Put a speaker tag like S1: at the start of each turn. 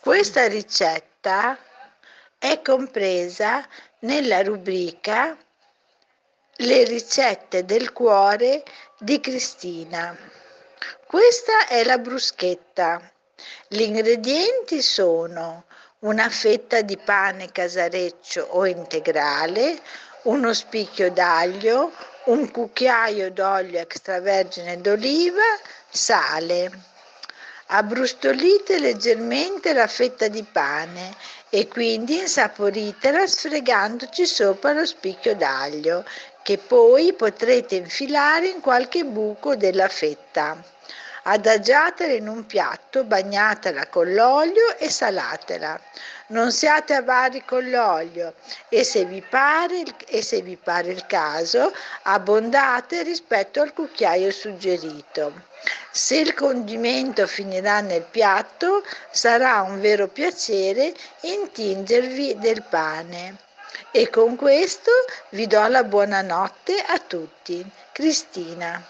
S1: Questa ricetta è compresa nella rubrica Le ricette del cuore di Cristina. Questa è la bruschetta. Gli ingredienti sono una fetta di pane casareccio o integrale, uno spicchio d'aglio, un cucchiaio d'olio extravergine d'oliva, sale. Abbrustolite leggermente la fetta di pane e quindi insaporitela sfregandoci sopra lo spicchio d'aglio che poi potrete infilare in qualche buco della fetta. Adagiatela in un piatto, bagnatela con l'olio e salatela. Non siate avari con l'olio e se vi pare, se vi pare il caso, abbondate rispetto al cucchiaio suggerito. Se il condimento finirà nel piatto, sarà un vero piacere intingervi del pane. E con questo vi do la buonanotte a tutti. Cristina.